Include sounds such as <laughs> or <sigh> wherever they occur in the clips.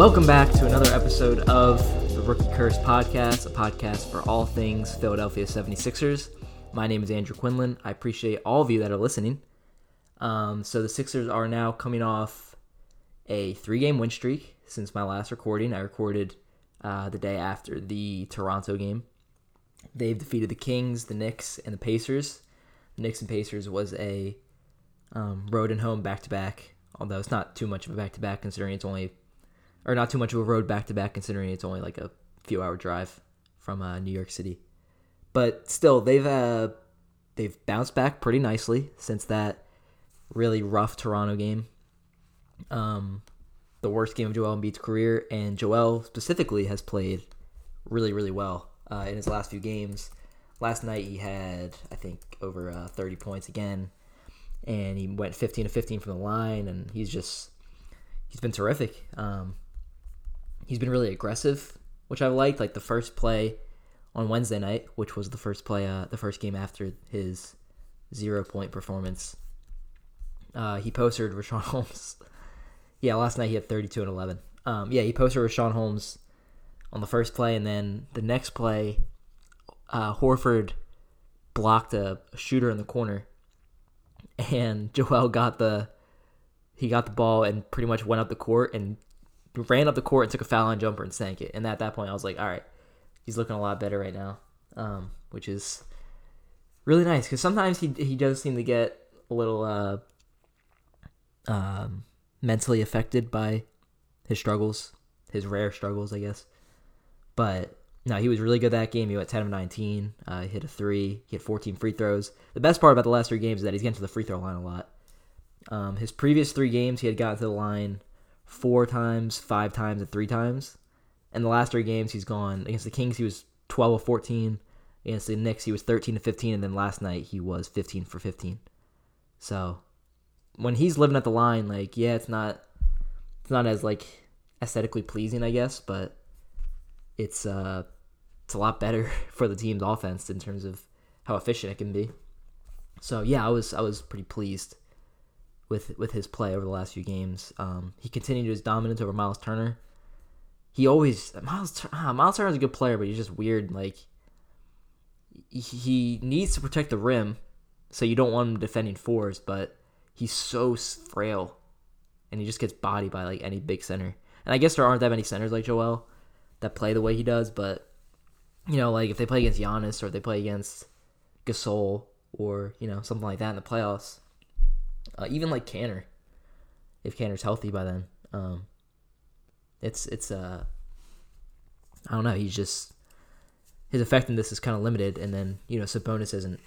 Welcome back to another episode of the Rookie Curse podcast, a podcast for all things Philadelphia 76ers. My name is Andrew Quinlan. I appreciate all of you that are listening. Um, so the Sixers are now coming off a three-game win streak since my last recording. I recorded uh, the day after the Toronto game. They've defeated the Kings, the Knicks, and the Pacers. The Knicks and Pacers was a um, road and home back-to-back, although it's not too much of a back-to-back considering it's only, or not too much of a road back-to-back considering it's only like a few-hour drive from uh, New York City. But still, they've uh, they've bounced back pretty nicely since that really rough Toronto game. Um, the worst game of Joel Embiid's career, and Joel specifically has played really, really well uh, in his last few games. Last night he had, I think, over uh, 30 points again, and he went 15 to 15 from the line, and he's just he's been terrific. Um, he's been really aggressive, which I liked. Like the first play on Wednesday night, which was the first play, uh, the first game after his zero point performance. Uh, he posted Richaun <laughs> Holmes. yeah, last night he had 32 and 11. Um, yeah, he posted Richaun Holmes on the first play, and then the next play, uh, Horford blocked a, a shooter in the corner, and <laughs> Joel got the he got the ball and pretty much went up the court and ran up the court and took a foul line jumper and sank it. And at that point, I was like, all right, he's looking a lot better right now, um, which is really nice because sometimes he he does seem to get a little uh, um, mentally affected by his struggles, his rare struggles, I guess. But no, he was really good that game. He went 10 of 19, uh, hit a three, he had 14 free throws. The best part about the last three games is that he's getting to the free throw line a lot. Um, his previous three games, he had gotten to the line four times, five times, and three times. And the last three games, he's gone against the Kings. He was 12 of 14. Against the Knicks, he was 13 to 15, and then last night he was 15 for 15. So when he's living at the line, like yeah, it's not it's not as like aesthetically pleasing, I guess, but it's uh it's a lot better <laughs> for the team's offense in terms of how efficient it can be. So yeah, I was I was pretty pleased with with his play over the last few games. Um, he continued his dominance over Miles Turner. He always Miles ah, Miles Turner's a good player, but he's just weird. Like he needs to protect the rim, so you don't want him defending fours, but he's so frail, and he just gets bodied by like any big center. And I guess there aren't that many centers like Joel that play the way he does, but you know, like if they play against Giannis or if they play against Gasol or you know something like that in the playoffs, uh, even like Kanter, if Kanter's healthy by then, um, it's it's uh, I don't know. He's just his effectiveness is kind of limited, and then you know Sabonis isn't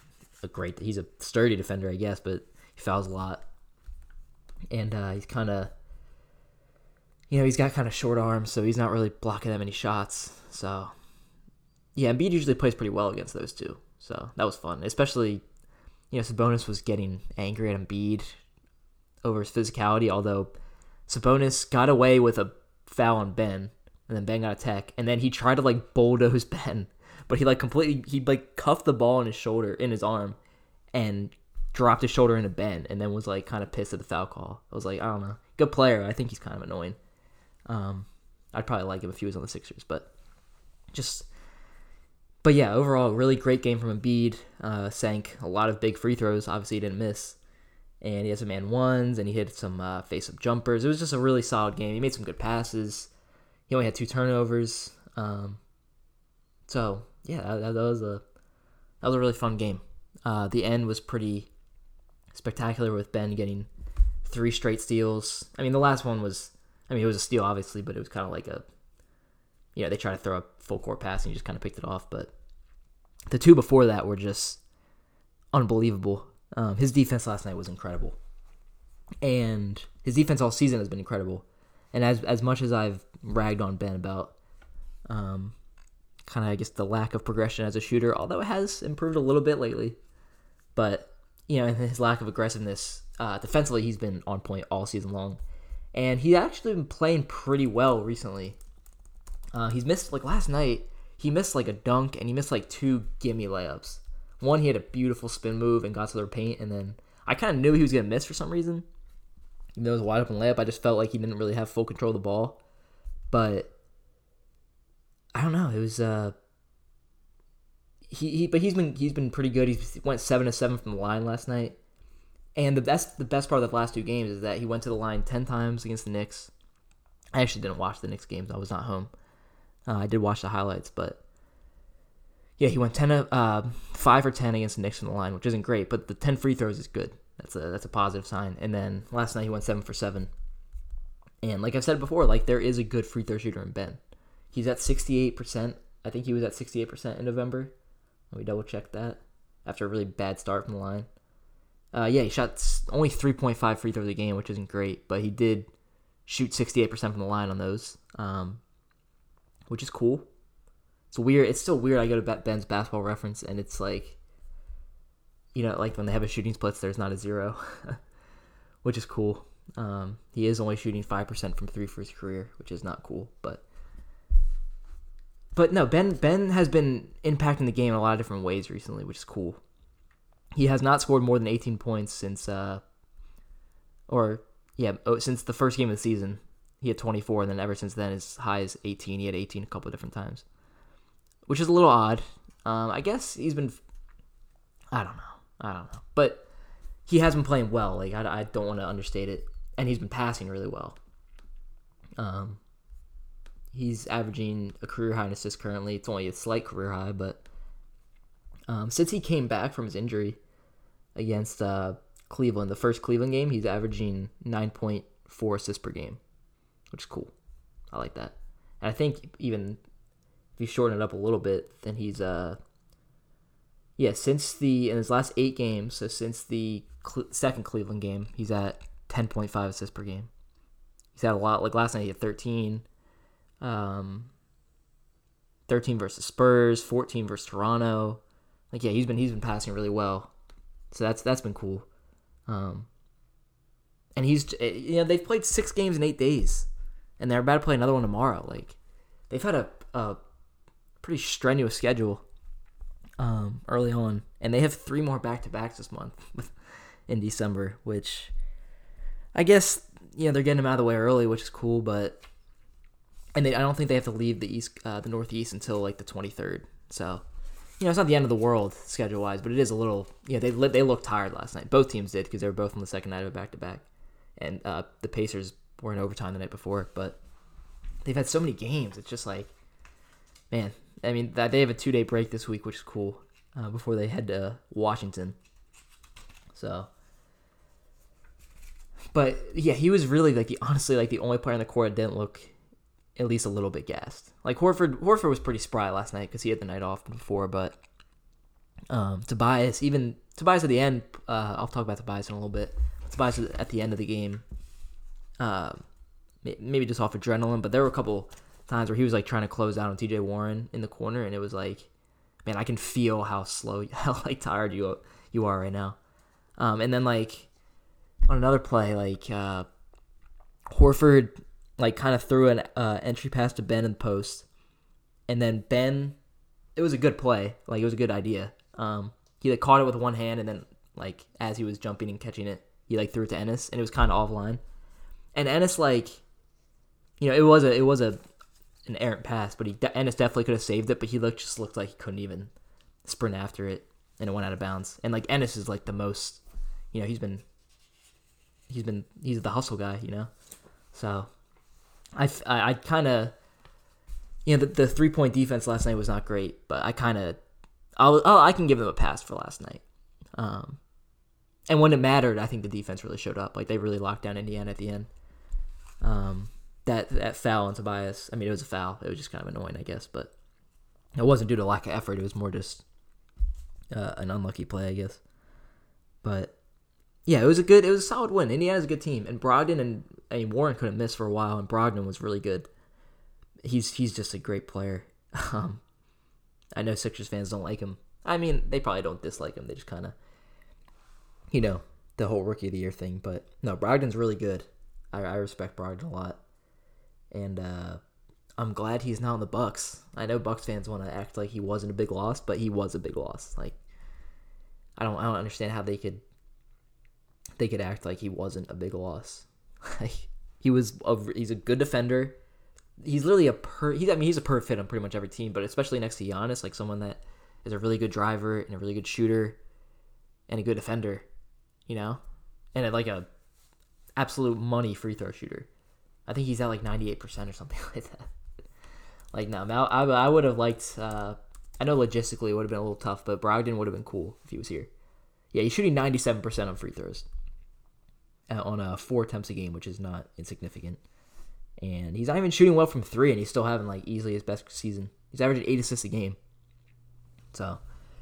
a great. He's a sturdy defender, I guess, but he fouls a lot, and uh, he's kind of, you know, he's got kind of short arms, so he's not really blocking that many shots. So, yeah, Embiid usually plays pretty well against those two. So that was fun, especially, you know, Sabonis was getting angry at Embiid over his physicality, although Sabonis got away with a foul on Ben, and then Ben got a tech, and then he tried to like bulldoze <laughs> Ben, but he like completely he like cuffed the ball in his shoulder in his arm, and dropped his shoulder into Ben, and then was like kind of pissed at the foul call. I was like, I don't know, good player. I think he's kind of annoying. Um, I'd probably like him if he was on the Sixers, but just. But yeah, overall, really great game from Embiid. Uh, sank a lot of big free throws. Obviously, he didn't miss and he had some man ones and he hit some uh, face up jumpers. It was just a really solid game. He made some good passes. He only had two turnovers. Um, so yeah, that, that, was a that was a really fun game. Uh, the end was pretty spectacular with Ben getting three straight steals. I mean, the last one was, I mean, it was a steal obviously, but it was kind of like a, you know, they tried to throw a full court pass and he just kind of picked it off. But the two before that were just unbelievable. Um, his defense last night was incredible, and his defense all season has been incredible. And as as much as I've ragged on Ben about, um, kind of I guess the lack of progression as a shooter, although it has improved a little bit lately, but you know, his lack of aggressiveness uh, defensively, he's been on point all season long, and he's actually been playing pretty well recently. Uh, he's missed like last night. He missed like a dunk and he missed like two gimme layups. One, he had a beautiful spin move and got to their paint, and then I kind of knew he was gonna miss for some reason. Even though it was a wide open layup, I just felt like he didn't really have full control of the ball. but I don't know. It was uh he, he but he's been he's been pretty good. He went seven to seven from the line last night, and the best the best part of the last two games is that he went to the line ten times against the Knicks. I actually didn't watch the Knicks games. I was not home. Uh, I did watch the highlights, but yeah, he went ten uh, five or ten against the Knicks from the line, which isn't great, but the ten free throws is good. That's a that's a positive sign. And then last night he went seven for seven. And like I've said before, like there is a good free throw shooter in Ben. He's at sixty eight percent. I think he was at sixty eight percent in November. Let me double check that. After a really bad start from the line. Uh, yeah, he shot only 3.5 free throws a game, which isn't great, but he did shoot 68% from the line on those, um, which is cool. It's weird. It's still weird. I go to Ben's basketball reference, and it's like, you know, like when they have a shooting splits, there's not a zero, <laughs> which is cool. Um, he is only shooting 5% from three for his career, which is not cool, but but no, Ben Ben has been impacting the game in a lot of different ways recently, which is cool. He has not scored more than 18 points since, uh, or yeah, oh, since the first game of the season. He had 24, and then ever since then, as high as 18. He had 18 a couple of different times, which is a little odd. Um, I guess he's been. I don't know. I don't know, but he has been playing well. Like I, I don't want to understate it, and he's been passing really well. Um, He's averaging a career high in assists currently. It's only a slight career high, but um, since he came back from his injury against uh, Cleveland, the first Cleveland game, he's averaging 9.4 assists per game, which is cool. I like that. And I think even if you shorten it up a little bit, then he's uh yeah since the in his last eight games, so since the second Cleveland game, he's at 10.5 assists per game. He's had a lot. Like last night, he had 13. Um, 13 versus Spurs, 14 versus Toronto. Like yeah, he's been he's been passing really well. So that's that's been cool. Um, and he's eh, you know they've played six games in eight days, and they're about to play another one tomorrow. Like they've had a, a pretty strenuous schedule um, early on, and they have three more back to backs this month <laughs> in December, which I guess you know they're getting them out of the way early, which is cool, but and they, I don't think they have to leave the east, uh, the Northeast until like the 23rd. So, you know, it's not the end of the world schedule wise, but it is a little. Yeah, they they looked tired last night. Both teams did because they were both on the second night of a back to back, and uh, the Pacers were in overtime the night before. But they've had so many games. It's just like, man. I mean, they have a two day break this week, which is cool. Uh, before they head to Washington. So. But yeah, he was really like the honestly like the only player on the court that didn't look at least a little bit gassed. Like Horford, Horford was pretty spry last night because he had the night off before, but um, Tobias, even Tobias at the end, uh, I'll talk about Tobias in a little bit. Tobias at the end of the game, uh, maybe just off adrenaline, but there were a couple times where he was like trying to close out on T.J. Warren in the corner, and it was like, man, I can feel how slow, <laughs> how like tired you you are right now. Um, and then like on another play, like uh, Horford like kind of threw an uh, entry pass to Ben in the post, and then Ben, it was a good play, like it was a good idea. Um, he like caught it with one hand, and then like as he was jumping and catching it, he like threw it to Ennis, and it was kind of offline. And Ennis like, you know, it was a it was a an errant pass, but he Ennis definitely could have saved it, but he looked just looked like he couldn't even sprint after it, and it went out of bounds. And like Ennis is like the most, you know, he's been he's been he's the hustle guy, you know, so I, I, I kind of, you know, the, the three point defense last night was not great, but I kind of, I'll, oh, I can give them a pass for last night. Um, and when it mattered, I think the defense really showed up. Like they really locked down Indiana at the end. Um, that that foul on Tobias, I mean, it was a foul. It was just kind of annoying, I guess, but it wasn't due to lack of effort. It was more just uh, an unlucky play, I guess. But yeah, it was a good, it was a solid win. Indiana's a good team, and Brogdon and I mean, Warren couldn't miss for a while, and Brogdon was really good. He's he's just a great player. <laughs> Um, I know Sixers fans don't like him. I mean, they probably don't dislike him. They just kind of, you know, the whole rookie of the year thing. But no, Brogdon's really good. I, I respect Brogdon a lot, and uh, I'm glad he's not on the Bucks. I know Bucks fans want to act like he wasn't a big loss, but he was a big loss. Like, I don't I don't understand how they could they could act like he wasn't a big loss. <laughs> Like he was a, he's a good defender. he's literally a per. He, I mean, he's a perfect fit on pretty much every team, but especially next to Giannis, like someone that is a really good driver and a really good shooter and a good defender, you know, and like a absolute money free throw shooter. I think he's at like ninety eight percent or something <laughs> like that. Like no, I, I would have liked. Uh, I know logistically it would have been a little tough, but Brogdon would have been cool if he was here. Yeah, he's shooting ninety seven percent on free throws uh, on uh, four attempts a game, which is not insignificant. And he's not even shooting well from three, and he's still having like easily his best season. He's averaging eight assists a game. So,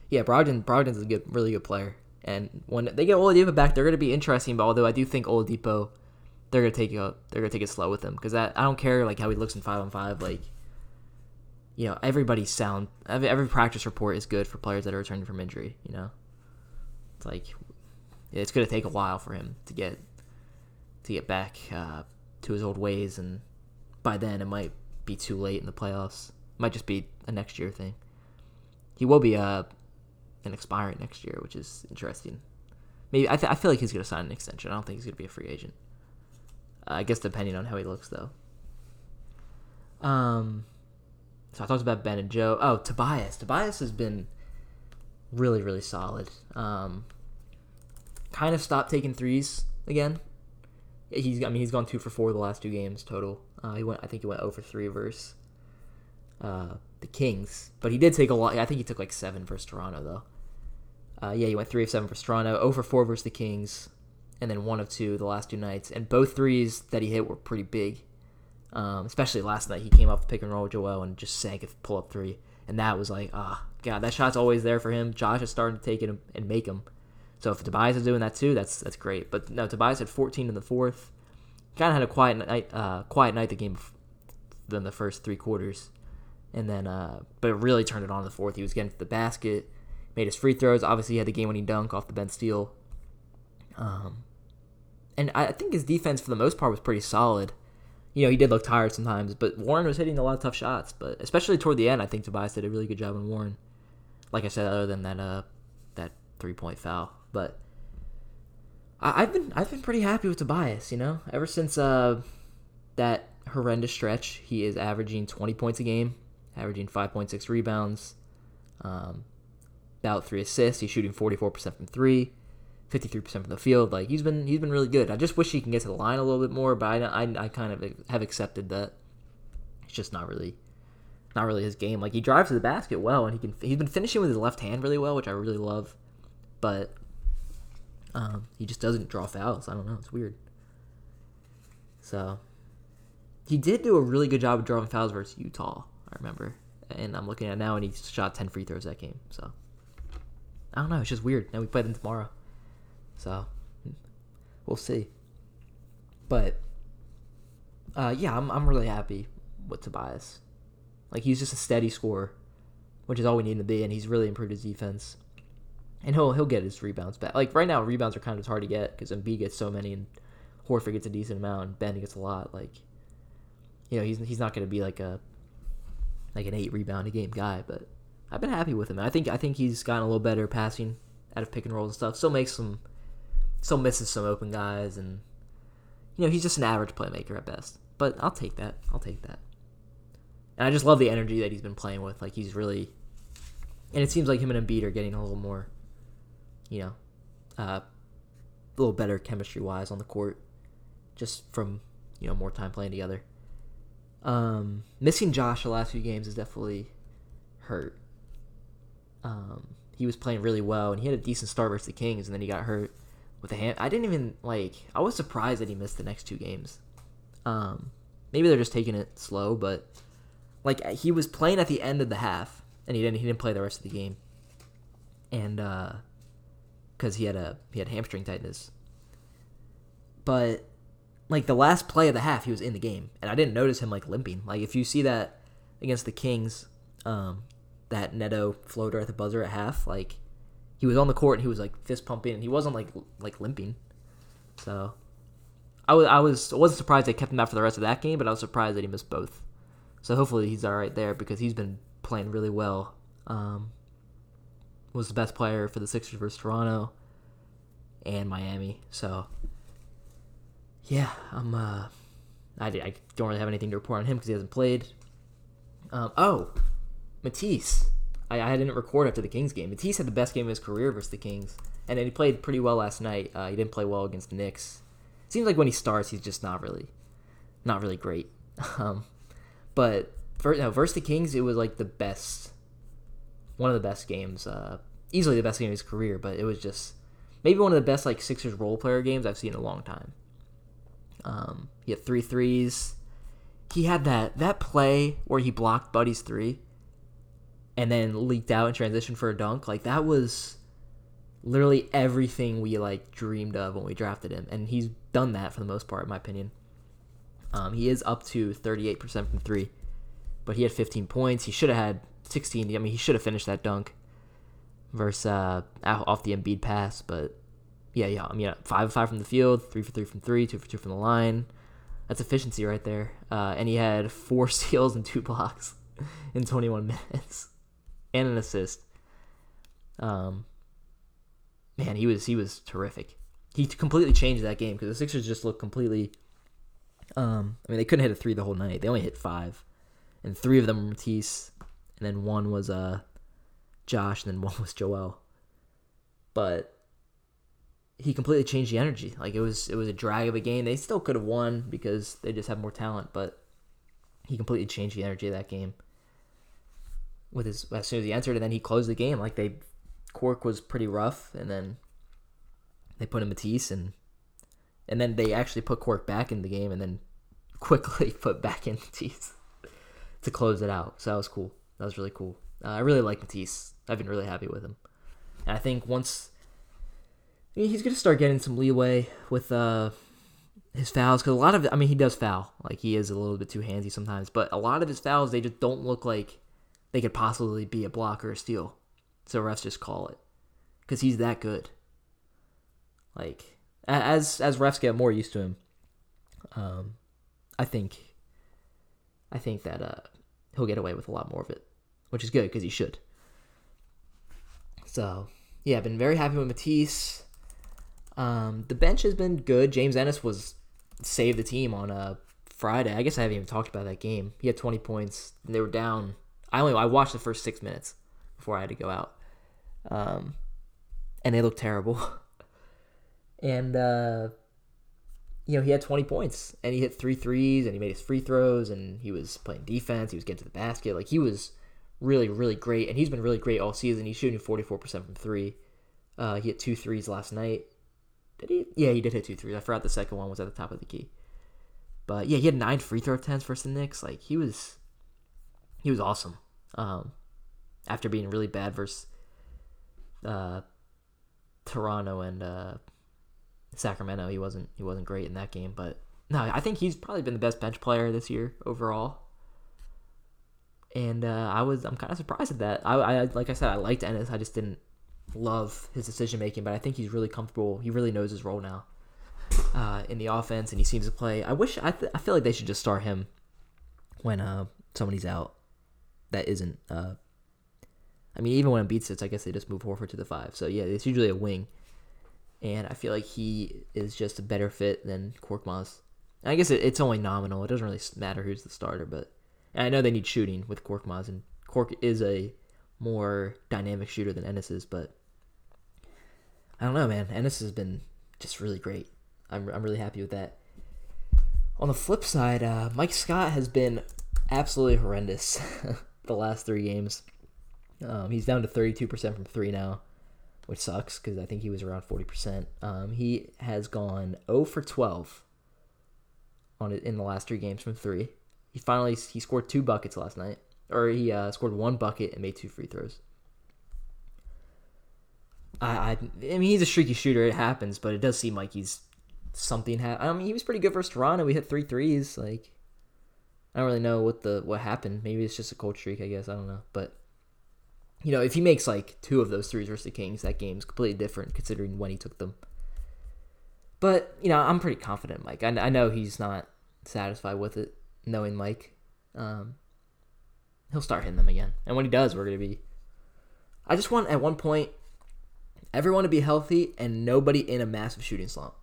yeah, Brogdon Brogdon's a good, really good player. And when they get Oladipo back, they're going to be interesting. But although I do think Oladipo, they're going to take it, they're going to take it slow with him because that I don't care like how he looks in five on five. Like, you know, everybody's sound. Every, every practice report is good for players that are returning from injury. You know, it's like it's going to take a while for him to get to get back uh, to his old ways, and by then it might be too late in the playoffs. It might just be a next year thing. He will be uh, an expiring next year, which is interesting. Maybe I, th- I feel like he's going to sign an extension. I don't think he's going to be a free agent. Uh, I guess depending on how he looks, though. Um, so I talked about Ben and Joe. Oh, Tobias. Tobias has been really, really solid. Um, kind of stopped taking threes again he's I mean he's gone two for four the last two games total. Uh, he went I think he went over three versus uh, the Kings, but he did take a lot. I think he took like seven versus Toronto though. Uh, yeah, he went three of seven versus Toronto, over four versus the Kings, and then one of two the last two nights. And both threes that he hit were pretty big. Um, especially last night, he came off the pick and roll with Joel and just sank a pull up three, and that was like, ah, oh, god, that shot's always there for him. Josh is starting to take it and make him. So if Tobias is doing that too, that's that's great. But no, Tobias had 14 in the fourth. Kind of had a quiet night, uh, quiet night the game than the first three quarters, and then uh, but really turned it on in the fourth. He was getting to the basket, made his free throws. Obviously, he had the game-winning dunk off the Ben steal. Um, and I think his defense for the most part was pretty solid. You know, he did look tired sometimes, but Warren was hitting a lot of tough shots. But especially toward the end, I think Tobias did a really good job on Warren. Like I said, other than that uh that three point foul. But I, have been I've been pretty happy with Tobias. You know, ever since uh, that horrendous stretch, he is averaging 20 points a game, averaging 5.6 rebounds, um, about three assists. He's shooting 44% from three. 53% from the field. Like he's been he's been really good. I just wish he can get to the line a little bit more, but I, I, I kind of have accepted that it's just not really not really his game. Like he drives to the basket well, and he can he's been finishing with his left hand really well, which I really love. But um, he just doesn't draw fouls. I don't know. It's weird. So he did do a really good job of drawing fouls versus Utah. I remember, and I'm looking at now, and he shot ten free throws that game. So I don't know. It's just weird. Now we play them tomorrow, so we'll see. But uh, yeah, I'm I'm really happy with Tobias. Like he's just a steady scorer, which is all we need to be, and he's really improved his defense and he'll he'll get his rebounds back. Like right now, rebounds are kind of hard to get because Embiid gets so many, and Horford gets a decent amount, and Ben gets a lot. Like, you know, he's he's not going to be like a like an eight rebound a game guy, but I've been happy with him. I think I think he's gotten a little better passing out of pick and rolls and stuff. Still makes some, still misses some open guys, and you know he's just an average playmaker at best. But I'll take that. I'll take that. And I just love the energy that he's been playing with. Like he's really, and it seems like him and Embiid are getting a little more you know, uh, a little better chemistry wise on the court, just from you know more time playing together. Um, missing Josh the last few games is definitely hurt. Um, he was playing really well, and he had a decent start versus the Kings, and then he got hurt with a hand. I didn't even like. I was surprised that he missed the next two games. Um, maybe they're just taking it slow, but like he was playing at the end of the half, and he didn't. He didn't play the rest of the game, and uh, because he had a he had hamstring tightness. But like the last play of the half, he was in the game, and I didn't notice him like limping. Like if you see that against the Kings, um, that Neto floater at the buzzer at half, like he was on the court and he was like fist pumping, and he wasn't like like limping. So I was I was I wasn't surprised they kept him out for the rest of that game, but I was surprised that he missed both. So hopefully he's all right there because he's been playing really well. Um, was the best player for the Sixers versus Toronto and Miami. So yeah, I'm uh I, I don't really have anything to report on him because he hasn't played. Um, oh, Matisse. I, I didn't record after the Kings game. Matisse had the best game of his career versus the Kings, and then he played pretty well last night. Uh, he didn't play well against the Knicks. Seems like when he starts, he's just not really, not really great. <laughs> Um, but for, no, versus the Kings, it was like the best, one of the best games, uh, easily the best game of his career. But it was just maybe one of the best like Sixers role player games I've seen in a long time. Um, he had three threes. He had that that play where he blocked Buddy's three, and then leaked out in transition for a dunk. Like that was literally everything we like dreamed of when we drafted him, and he's done that for the most part, in my opinion. Um, he is up to 38% from three, but he had 15 points. He should have had 16. I mean, he should have finished that dunk versus uh, off the Embiid pass, but yeah, yeah. I mean, five of five from the field, three for three from three, two for two from the line. That's efficiency right there. Uh, and he had four <laughs> steals and two blocks in 21 minutes, and an assist. Um, man, he was he was terrific. He completely changed that game because the Sixers just looked completely. Um, I mean, they couldn't hit a three the whole night. They only hit five, and three of them were Matisse, and then one was uh, Josh, and then <laughs> one was Joel. But he completely changed the energy. Like it was it was a drag of a game. They still could have won because they just have more talent, but he completely changed the energy of that game. With his as soon as he entered, and then he closed the game. Like they, Cork was pretty rough, and then they put in Matisse, and and then they actually put Cork back in the game, and then <laughs> quickly put back in Matisse to close it out. So that was cool. That was really cool. Uh, I really like Matisse. I've been really happy with him, and I think once he's gonna start getting some leeway with uh his fouls because a lot of I mean he does foul like he is a little bit too handsy sometimes, but a lot of his fouls they just don't look like they could possibly be a block or a steal, so refs just call it because he's that good. Like as as refs get more used to him, um, I think I think that uh he'll get away with a lot more of it, which is good because he should. So yeah, I've been very happy with Matisse. Um, the bench has been good. James Ennis was saved the team on a uh, Friday. I guess I haven't even talked about that game. He had 20 points. And they were down. I only I watched the first six minutes before I had to go out, um, and they looked terrible. <laughs> and uh, you know he had 20 points and he hit three threes and he made his free throws and he was playing defense. He was getting to the basket. Like he was really really great and he's been really great all season. He's shooting 44% from three. Uh, he hit two threes last night. Did he? Yeah, he did hit two threes. I forgot the second one was at the top of the key. But yeah, he had nine free throw attempts versus the Knicks. Like he was, he was awesome. Um, after being really bad versus uh, Toronto and uh, Sacramento, he wasn't he wasn't great in that game. But no, I think he's probably been the best bench player this year overall. And uh, I was I'm kind of surprised at that. I, I like I said I liked Ennis. I just didn't love his decision making, but I think he's really comfortable. He really knows his role now uh, in the offense, and he seems to play. I wish I, th- I feel like they should just start him when uh, somebody's out. That isn't. Uh, I mean, even when Embiid sits, I guess they just move Horford to the five. So yeah, it's usually a wing, and I feel like he is just a better fit than Korkmaz. I guess it, it's only nominal. It doesn't really matter who's the starter, but I know they need shooting with Korkmaz, and Cork is a more dynamic shooter than Ennis is, but I don't know, man. Ennis has been just really great. I'm, I'm really happy with that. On the flip side, uh, Mike Scott has been absolutely horrendous <laughs> the last three games. Um, he's down to 32% from three now, which sucks because I think he was around 40%. Um, he has gone 0 for 12 on it in the last three games from three. He finally he scored two buckets last night, or he uh, scored one bucket and made two free throws. I, I, I mean, he's a streaky shooter. It happens, but it does seem like he's something. Ha- I mean, he was pretty good versus Toronto. We hit three threes. Like, I don't really know what the what happened. Maybe it's just a cold streak. I guess I don't know. But you know, if he makes like two of those threes versus the Kings, that game's completely different considering when he took them. But you know, I'm pretty confident, Mike. I, I know he's not satisfied with it, knowing Mike. Um, he'll start hitting them again, and when he does, we're gonna be. I just want at one point everyone to be healthy and nobody in a massive shooting slump.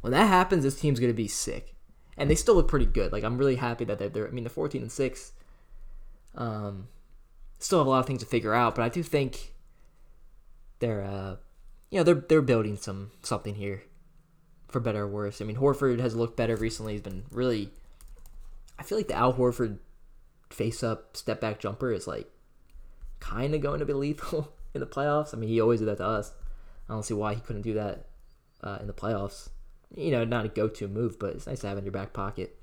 When that happens, this team's to be sick. And they still look pretty good. Like I'm really happy that they're. they're I mean, the 14 and six. Um, still have a lot of things to figure out, but I do think they're, uh, you know, they're they're building some something here, for better or worse. I mean, Horford has looked better recently. He's been really. I feel like the Al Horford face up step back jumper is like kind of going to be lethal <laughs> in the playoffs. I mean, he always did that to us. I don't see why he couldn't do that uh, in the playoffs. You know, not a go to move, but it's nice to have in your back pocket.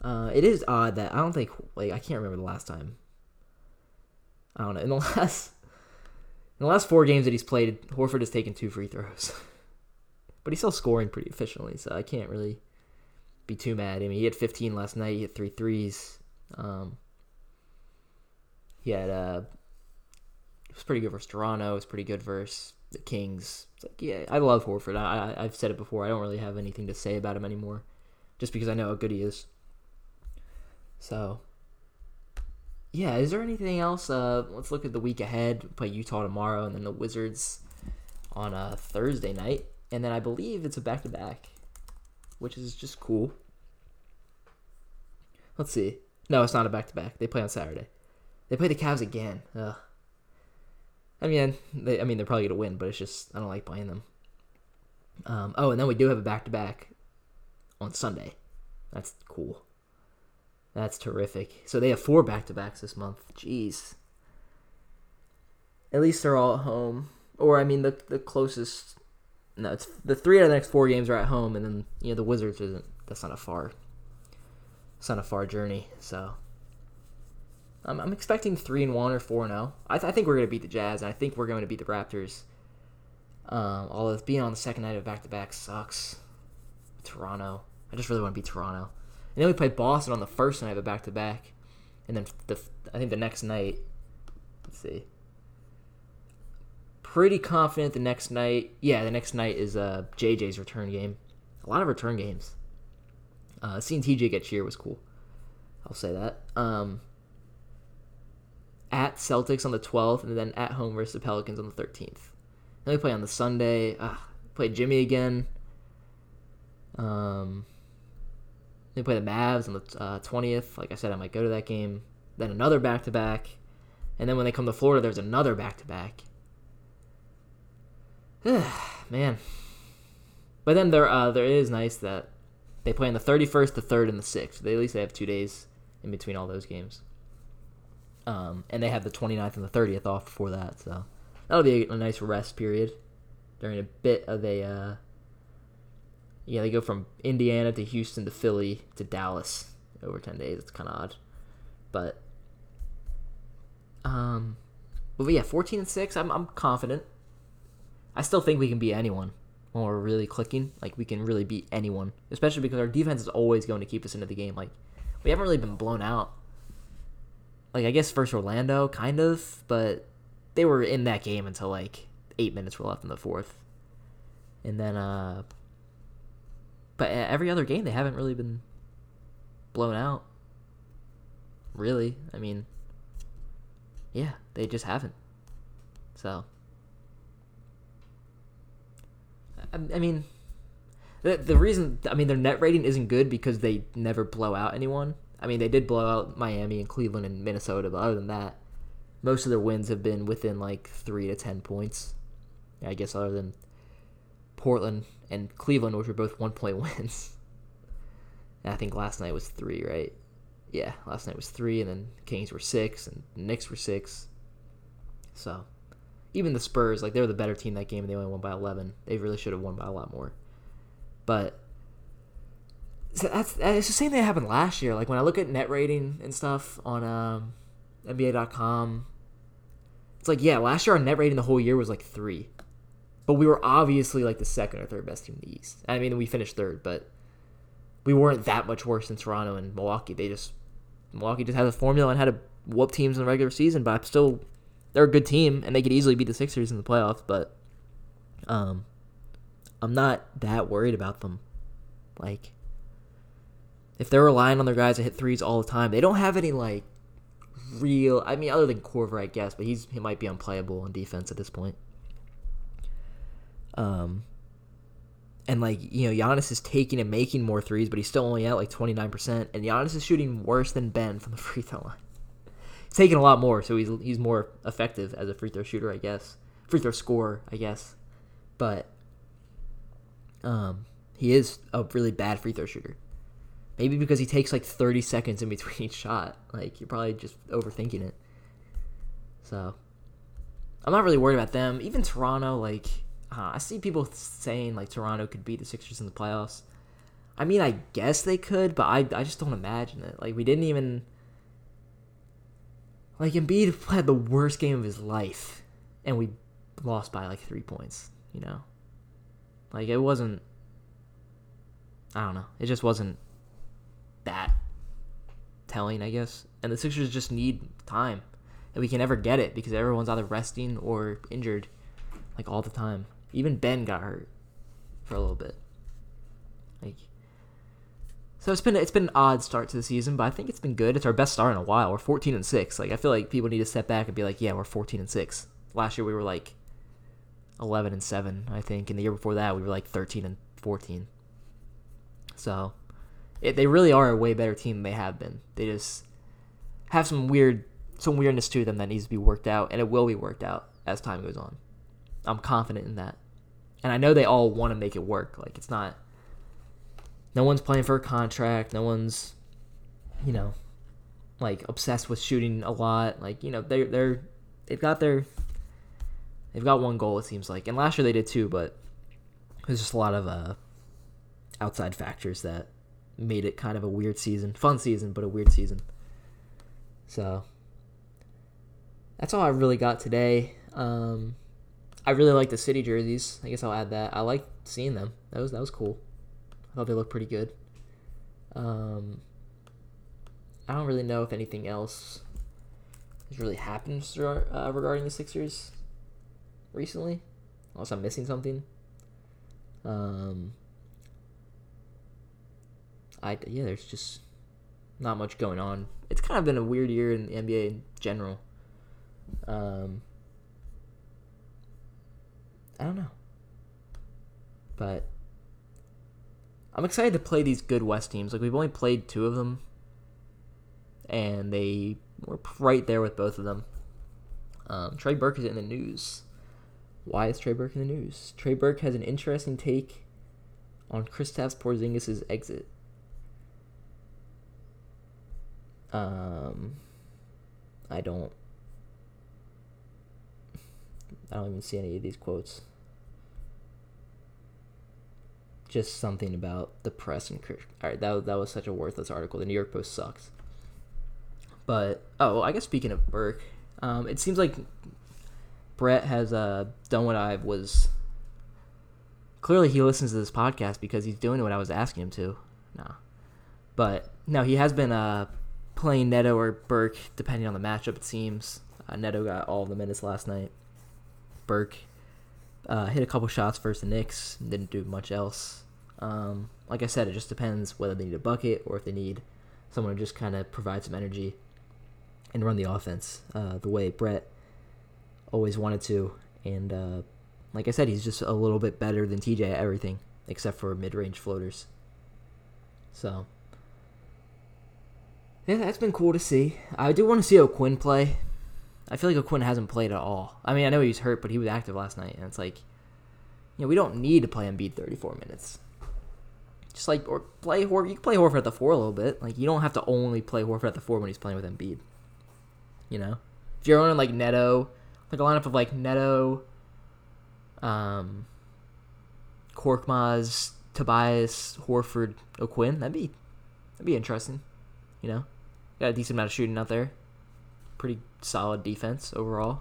Uh, it is odd that I don't think like I can't remember the last time. I don't know in the <laughs> last in the last four games that he's played, Horford has taken two free throws, <laughs> but he's still scoring pretty efficiently, so I can't really be too mad. I mean, he had 15 last night. He had three threes. Um, he had uh, it was pretty good versus Toronto. It was pretty good versus the Kings. It's like, yeah, I love Horford. I, I I've said it before. I don't really have anything to say about him anymore, just because I know how good he is. So, yeah, is there anything else? Uh, let's look at the week ahead. Play Utah tomorrow, and then the Wizards on a Thursday night, and then I believe it's a back to back, which is just cool. Let's see. No, it's not a back to back. They play on Saturday. They play the Cavs again. Ugh. I mean, they, I mean, they're probably gonna win, but it's just I don't like playing them. Um, oh, and then we do have a back to back on Sunday. That's cool. That's terrific. So they have four back to backs this month. Jeez. At least they're all at home. Or I mean the the closest no, it's the three out of the next four games are at home and then you know the Wizards isn't that's not a far it's not a far journey, so um, I'm expecting three and one or four and zero. I, th- I think we're gonna beat the Jazz, and I think we're going to beat the Raptors. Um, although being on the second night of back to back sucks. Toronto, I just really want to beat Toronto. And then we played Boston on the first night of a back to back, and then the I think the next night. Let's see. Pretty confident the next night. Yeah, the next night is uh JJ's return game. A lot of return games. Uh, seeing TJ get cheer was cool. I'll say that. Um, at Celtics on the 12th, and then at home versus the Pelicans on the 13th. Then we play on the Sunday. Uh, play Jimmy again. Um, they play the Mavs on the uh, 20th. Like I said, I might go to that game. Then another back to back. And then when they come to Florida, there's another back to back. Man. But then there, uh, there is nice that they play on the 31st, the 3rd, and the 6th. They at least they have two days in between all those games. Um, and they have the 29th and the 30th off before that, so that'll be a, a nice rest period during a bit of a. Uh, yeah, they go from Indiana to Houston to Philly to Dallas over 10 days. It's kind of odd, but um, but yeah, 14 and six. I'm I'm confident. I still think we can beat anyone when we're really clicking. Like we can really beat anyone, especially because our defense is always going to keep us into the game. Like we haven't really been blown out like I guess first Orlando, kind of, but they were in that game until like eight minutes were left in the fourth, and then uh, but every other game they haven't really been blown out. Really, I mean, yeah, they just haven't. So, I, I mean, the the reason I mean their net rating isn't good because they never blow out anyone. I mean, they did blow out Miami and Cleveland and Minnesota, but other than that, most of their wins have been within like three to ten points. I guess other than Portland and Cleveland, which were both one point <laughs> wins. And I think last night was three, right? Yeah, last night was three, and then Kings were six, and Knicks were six. So, even the Spurs, like they were the better team that game, and they only won by eleven. They really should have won by a lot more. But so that's it's the same thing that happened last year. Like when I look at net rating and stuff on um, NBA.com, it's like yeah, last year our net rating the whole year was like three, but we were obviously like the second or third best team in the East. I mean, we finished third, but we weren't that much worse than Toronto and Milwaukee. They just Milwaukee just had a formula and had to whoop teams in the regular season, but I'm still they're a good team and they could easily beat the Sixers in the playoffs. But um, I'm not that worried about them. Like if they're relying on their guys to hit threes all the time, they don't have any like real. I mean, other than Korver, I guess, but he's he might be unplayable on defense at this point. Um, And like, you know, Giannis is taking and making more threes, but he's still only at like 29%. And Giannis is shooting worse than Ben from the <laughs> free throw line. He's taking a lot more, so he's he's more effective as a free throw shooter, I guess. Free throw scorer, I guess. But um he is a really bad free throw shooter. Maybe because he takes like 30 seconds in between each <laughs> shot. Like you're probably just overthinking it. So I'm not really worried about them. Even Toronto, like uh, I see people saying like Toronto could beat the Sixers in the playoffs. I mean, I guess they could, but I I just don't imagine it. Like we didn't even like Embiid had the worst game of his life, and we lost by like three points. You know, like it wasn't. I don't know. It just wasn't that telling, I guess. And the Sixers just need time, and we can never get it because everyone's either resting or injured, like all the time. Even Ben got hurt for a little bit. Like, so it's been it's been an odd start to the season, but I think it's been good. It's our best start in a while. We're 14 and six. Like I feel like people need to step back and be like, yeah, we're 14 and six. Last year we were like 11 and seven, I think, and the year before that we were like 13 and 14. So it, they really are a way better team than they have been. They just have some weird some weirdness to them that needs to be worked out, and it will be worked out as time goes on. I'm confident in that, and I know they all want to make it work. Like it's not. No one's playing for a contract. No one's, you know, like obsessed with shooting a lot. Like you know, they they're they've got their they've got one goal. It seems like, and last year they did too, but there's just a lot of uh outside factors that made it kind of a weird season. Fun season, but a weird season. So that's all I really got today. Um, I really like the city jerseys. I guess I'll add that. I like seeing them. That was that was cool. I thought they looked pretty good. Um, I don't really know if anything else has really happened uh, regarding the Sixers recently, unless I'm missing something. Um, I yeah, there's just not much going on. It's kind of been a weird year in the NBA in general. Um, I don't know, but I'm excited to play these good West teams. Like we've only played two of them, and they were right there with both of them. Um, Trey Burke is in the news. Why is Trey Burke in the news? Trey Burke has an interesting take on Kristaps Porzingis' exit. Um, I don't. I don't even see any of these quotes. Just something about the press and all right. That that was such a worthless article. The New York Post sucks. But oh, I guess speaking of Burke, um, it seems like Brett has uh, done what I was. Clearly, he listens to this podcast because he's doing what I was asking him to. No, but no, he has been uh, playing Neto or Burke, depending on the matchup, it seems. Uh, Neto got all the minutes last night. Burke uh, hit a couple shots versus the Knicks, didn't do much else. Um, like I said, it just depends whether they need a bucket or if they need someone to just kind of provide some energy and run the offense uh, the way Brett always wanted to. And uh, like I said, he's just a little bit better than TJ at everything except for mid range floaters. So yeah, that's been cool to see. I do want to see O'Quinn play. I feel like O'Quinn hasn't played at all. I mean, I know he was hurt, but he was active last night, and it's like, you know, we don't need to play Embiid 34 minutes. Just like or play Horford. You can play Horford at the four a little bit. Like you don't have to only play Horford at the four when he's playing with Embiid. You know, if you're running like Neto, like a lineup of like Neto, um, Korkmaz, Tobias, Horford, O'Quinn, that'd be that'd be interesting. You know, got a decent amount of shooting out there. Pretty solid defense overall.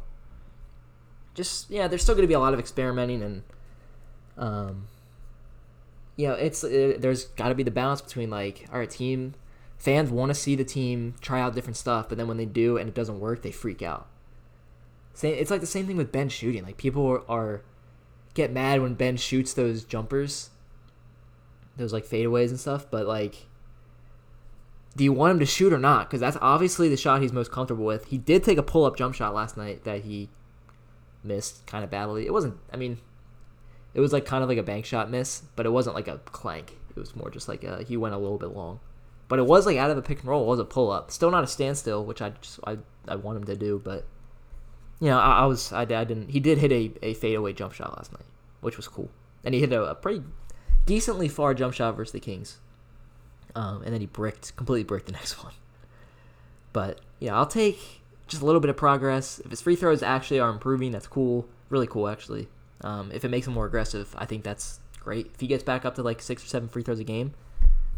Just yeah, there's still going to be a lot of experimenting and, um, you know, it's it, there's got to be the balance between like, right, team fans want to see the team try out different stuff, but then when they do and it doesn't work, they freak out. Same, it's like the same thing with Ben shooting. Like people are, are get mad when Ben shoots those jumpers, those like fadeaways and stuff, but like do you want him to shoot or not? Because that's obviously the shot he's most comfortable with. He did take a pull up jump shot last night that he missed kind of badly. It wasn't, I mean, It was like kind of like a bank shot miss, but it wasn't like a clank. It was more just like a, he went a little bit long. But it was like out of the pick and roll. It was a pull up. Still not a standstill, which I just I, I want him to do. But you know, I, I was I, I didn't. He did hit a, a fadeaway jump shot last night, which was cool, and he hit a, a pretty decently far jump shot versus the Kings. Um, and then he bricked completely bricked the <laughs> next one. But yeah, I'll take just a little bit of progress. If his free throws actually are improving, that's cool. Really cool, actually. Um, if it makes him more aggressive, I think that's great. If he gets back up to like six or seven free throws a game,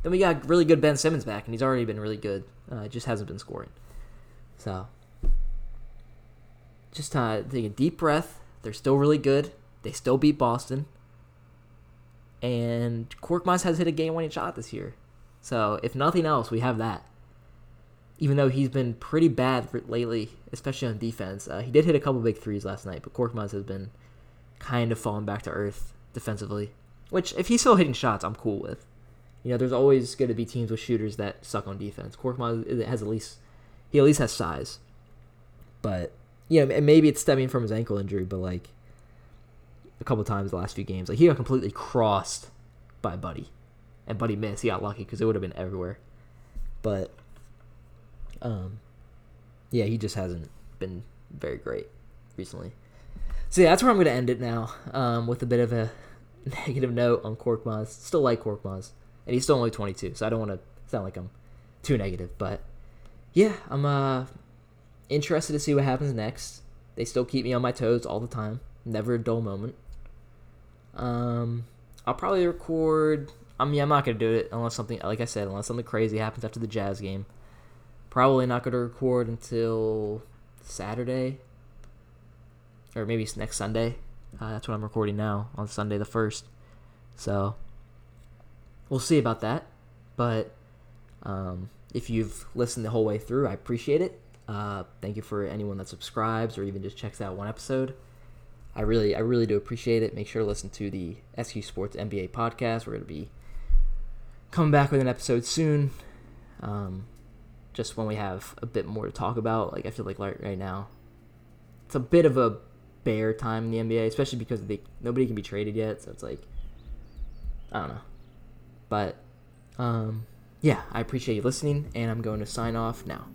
then we got really good Ben Simmons back, and he's already been really good. Uh, just hasn't been scoring. So, just uh, take a deep breath. They're still really good. They still beat Boston. And Korkmaz has hit a game-winning shot this year. So, if nothing else, we have that. Even though he's been pretty bad lately, especially on defense. Uh, he did hit a couple big threes last night, but Korkmaz has been kind of falling back to earth defensively. Which, if he's still hitting shots, I'm cool with. You know, there's always going to be teams with shooters that suck on defense. Korkmaz has at least he at least has size. But yeah, and maybe it's stemming from his ankle injury, but like a couple times the last few games, like he got completely crossed by Buddy, and Buddy missed. He got lucky because it would have been everywhere. But um, yeah, he just hasn't been very great recently. So yeah, that's where I'm going to end it now. Um, with a bit of a <laughs> negative note on Korkmaz. Still like Korkmaz, and he's still only 22, so I don't want to sound like I'm too negative. But yeah, I'm uh interested to see what happens next. They still keep me on my toes all the time. Never a dull moment. Um, I'll probably record. I mean, I'm not gonna do it unless something, like I said, unless something crazy happens after the Jazz game. Probably not gonna record until Saturday, or maybe next Sunday. Uh, that's what I'm recording now on Sunday the first. So we'll see about that. But um, if you've listened the whole way through, I appreciate it. Uh, thank you for anyone that subscribes or even just checks out one episode. I really, I really do appreciate it. Make sure to listen to the SQ Sports NBA podcast. We're going to be coming back with an episode soon. Um, just when we have a bit more to talk about. Like I feel like right now, it's a bit of a bare time in the NBA, especially because they nobody can be traded yet. So it's like, I don't know, but um, yeah, I appreciate you listening, and I'm going to sign off now.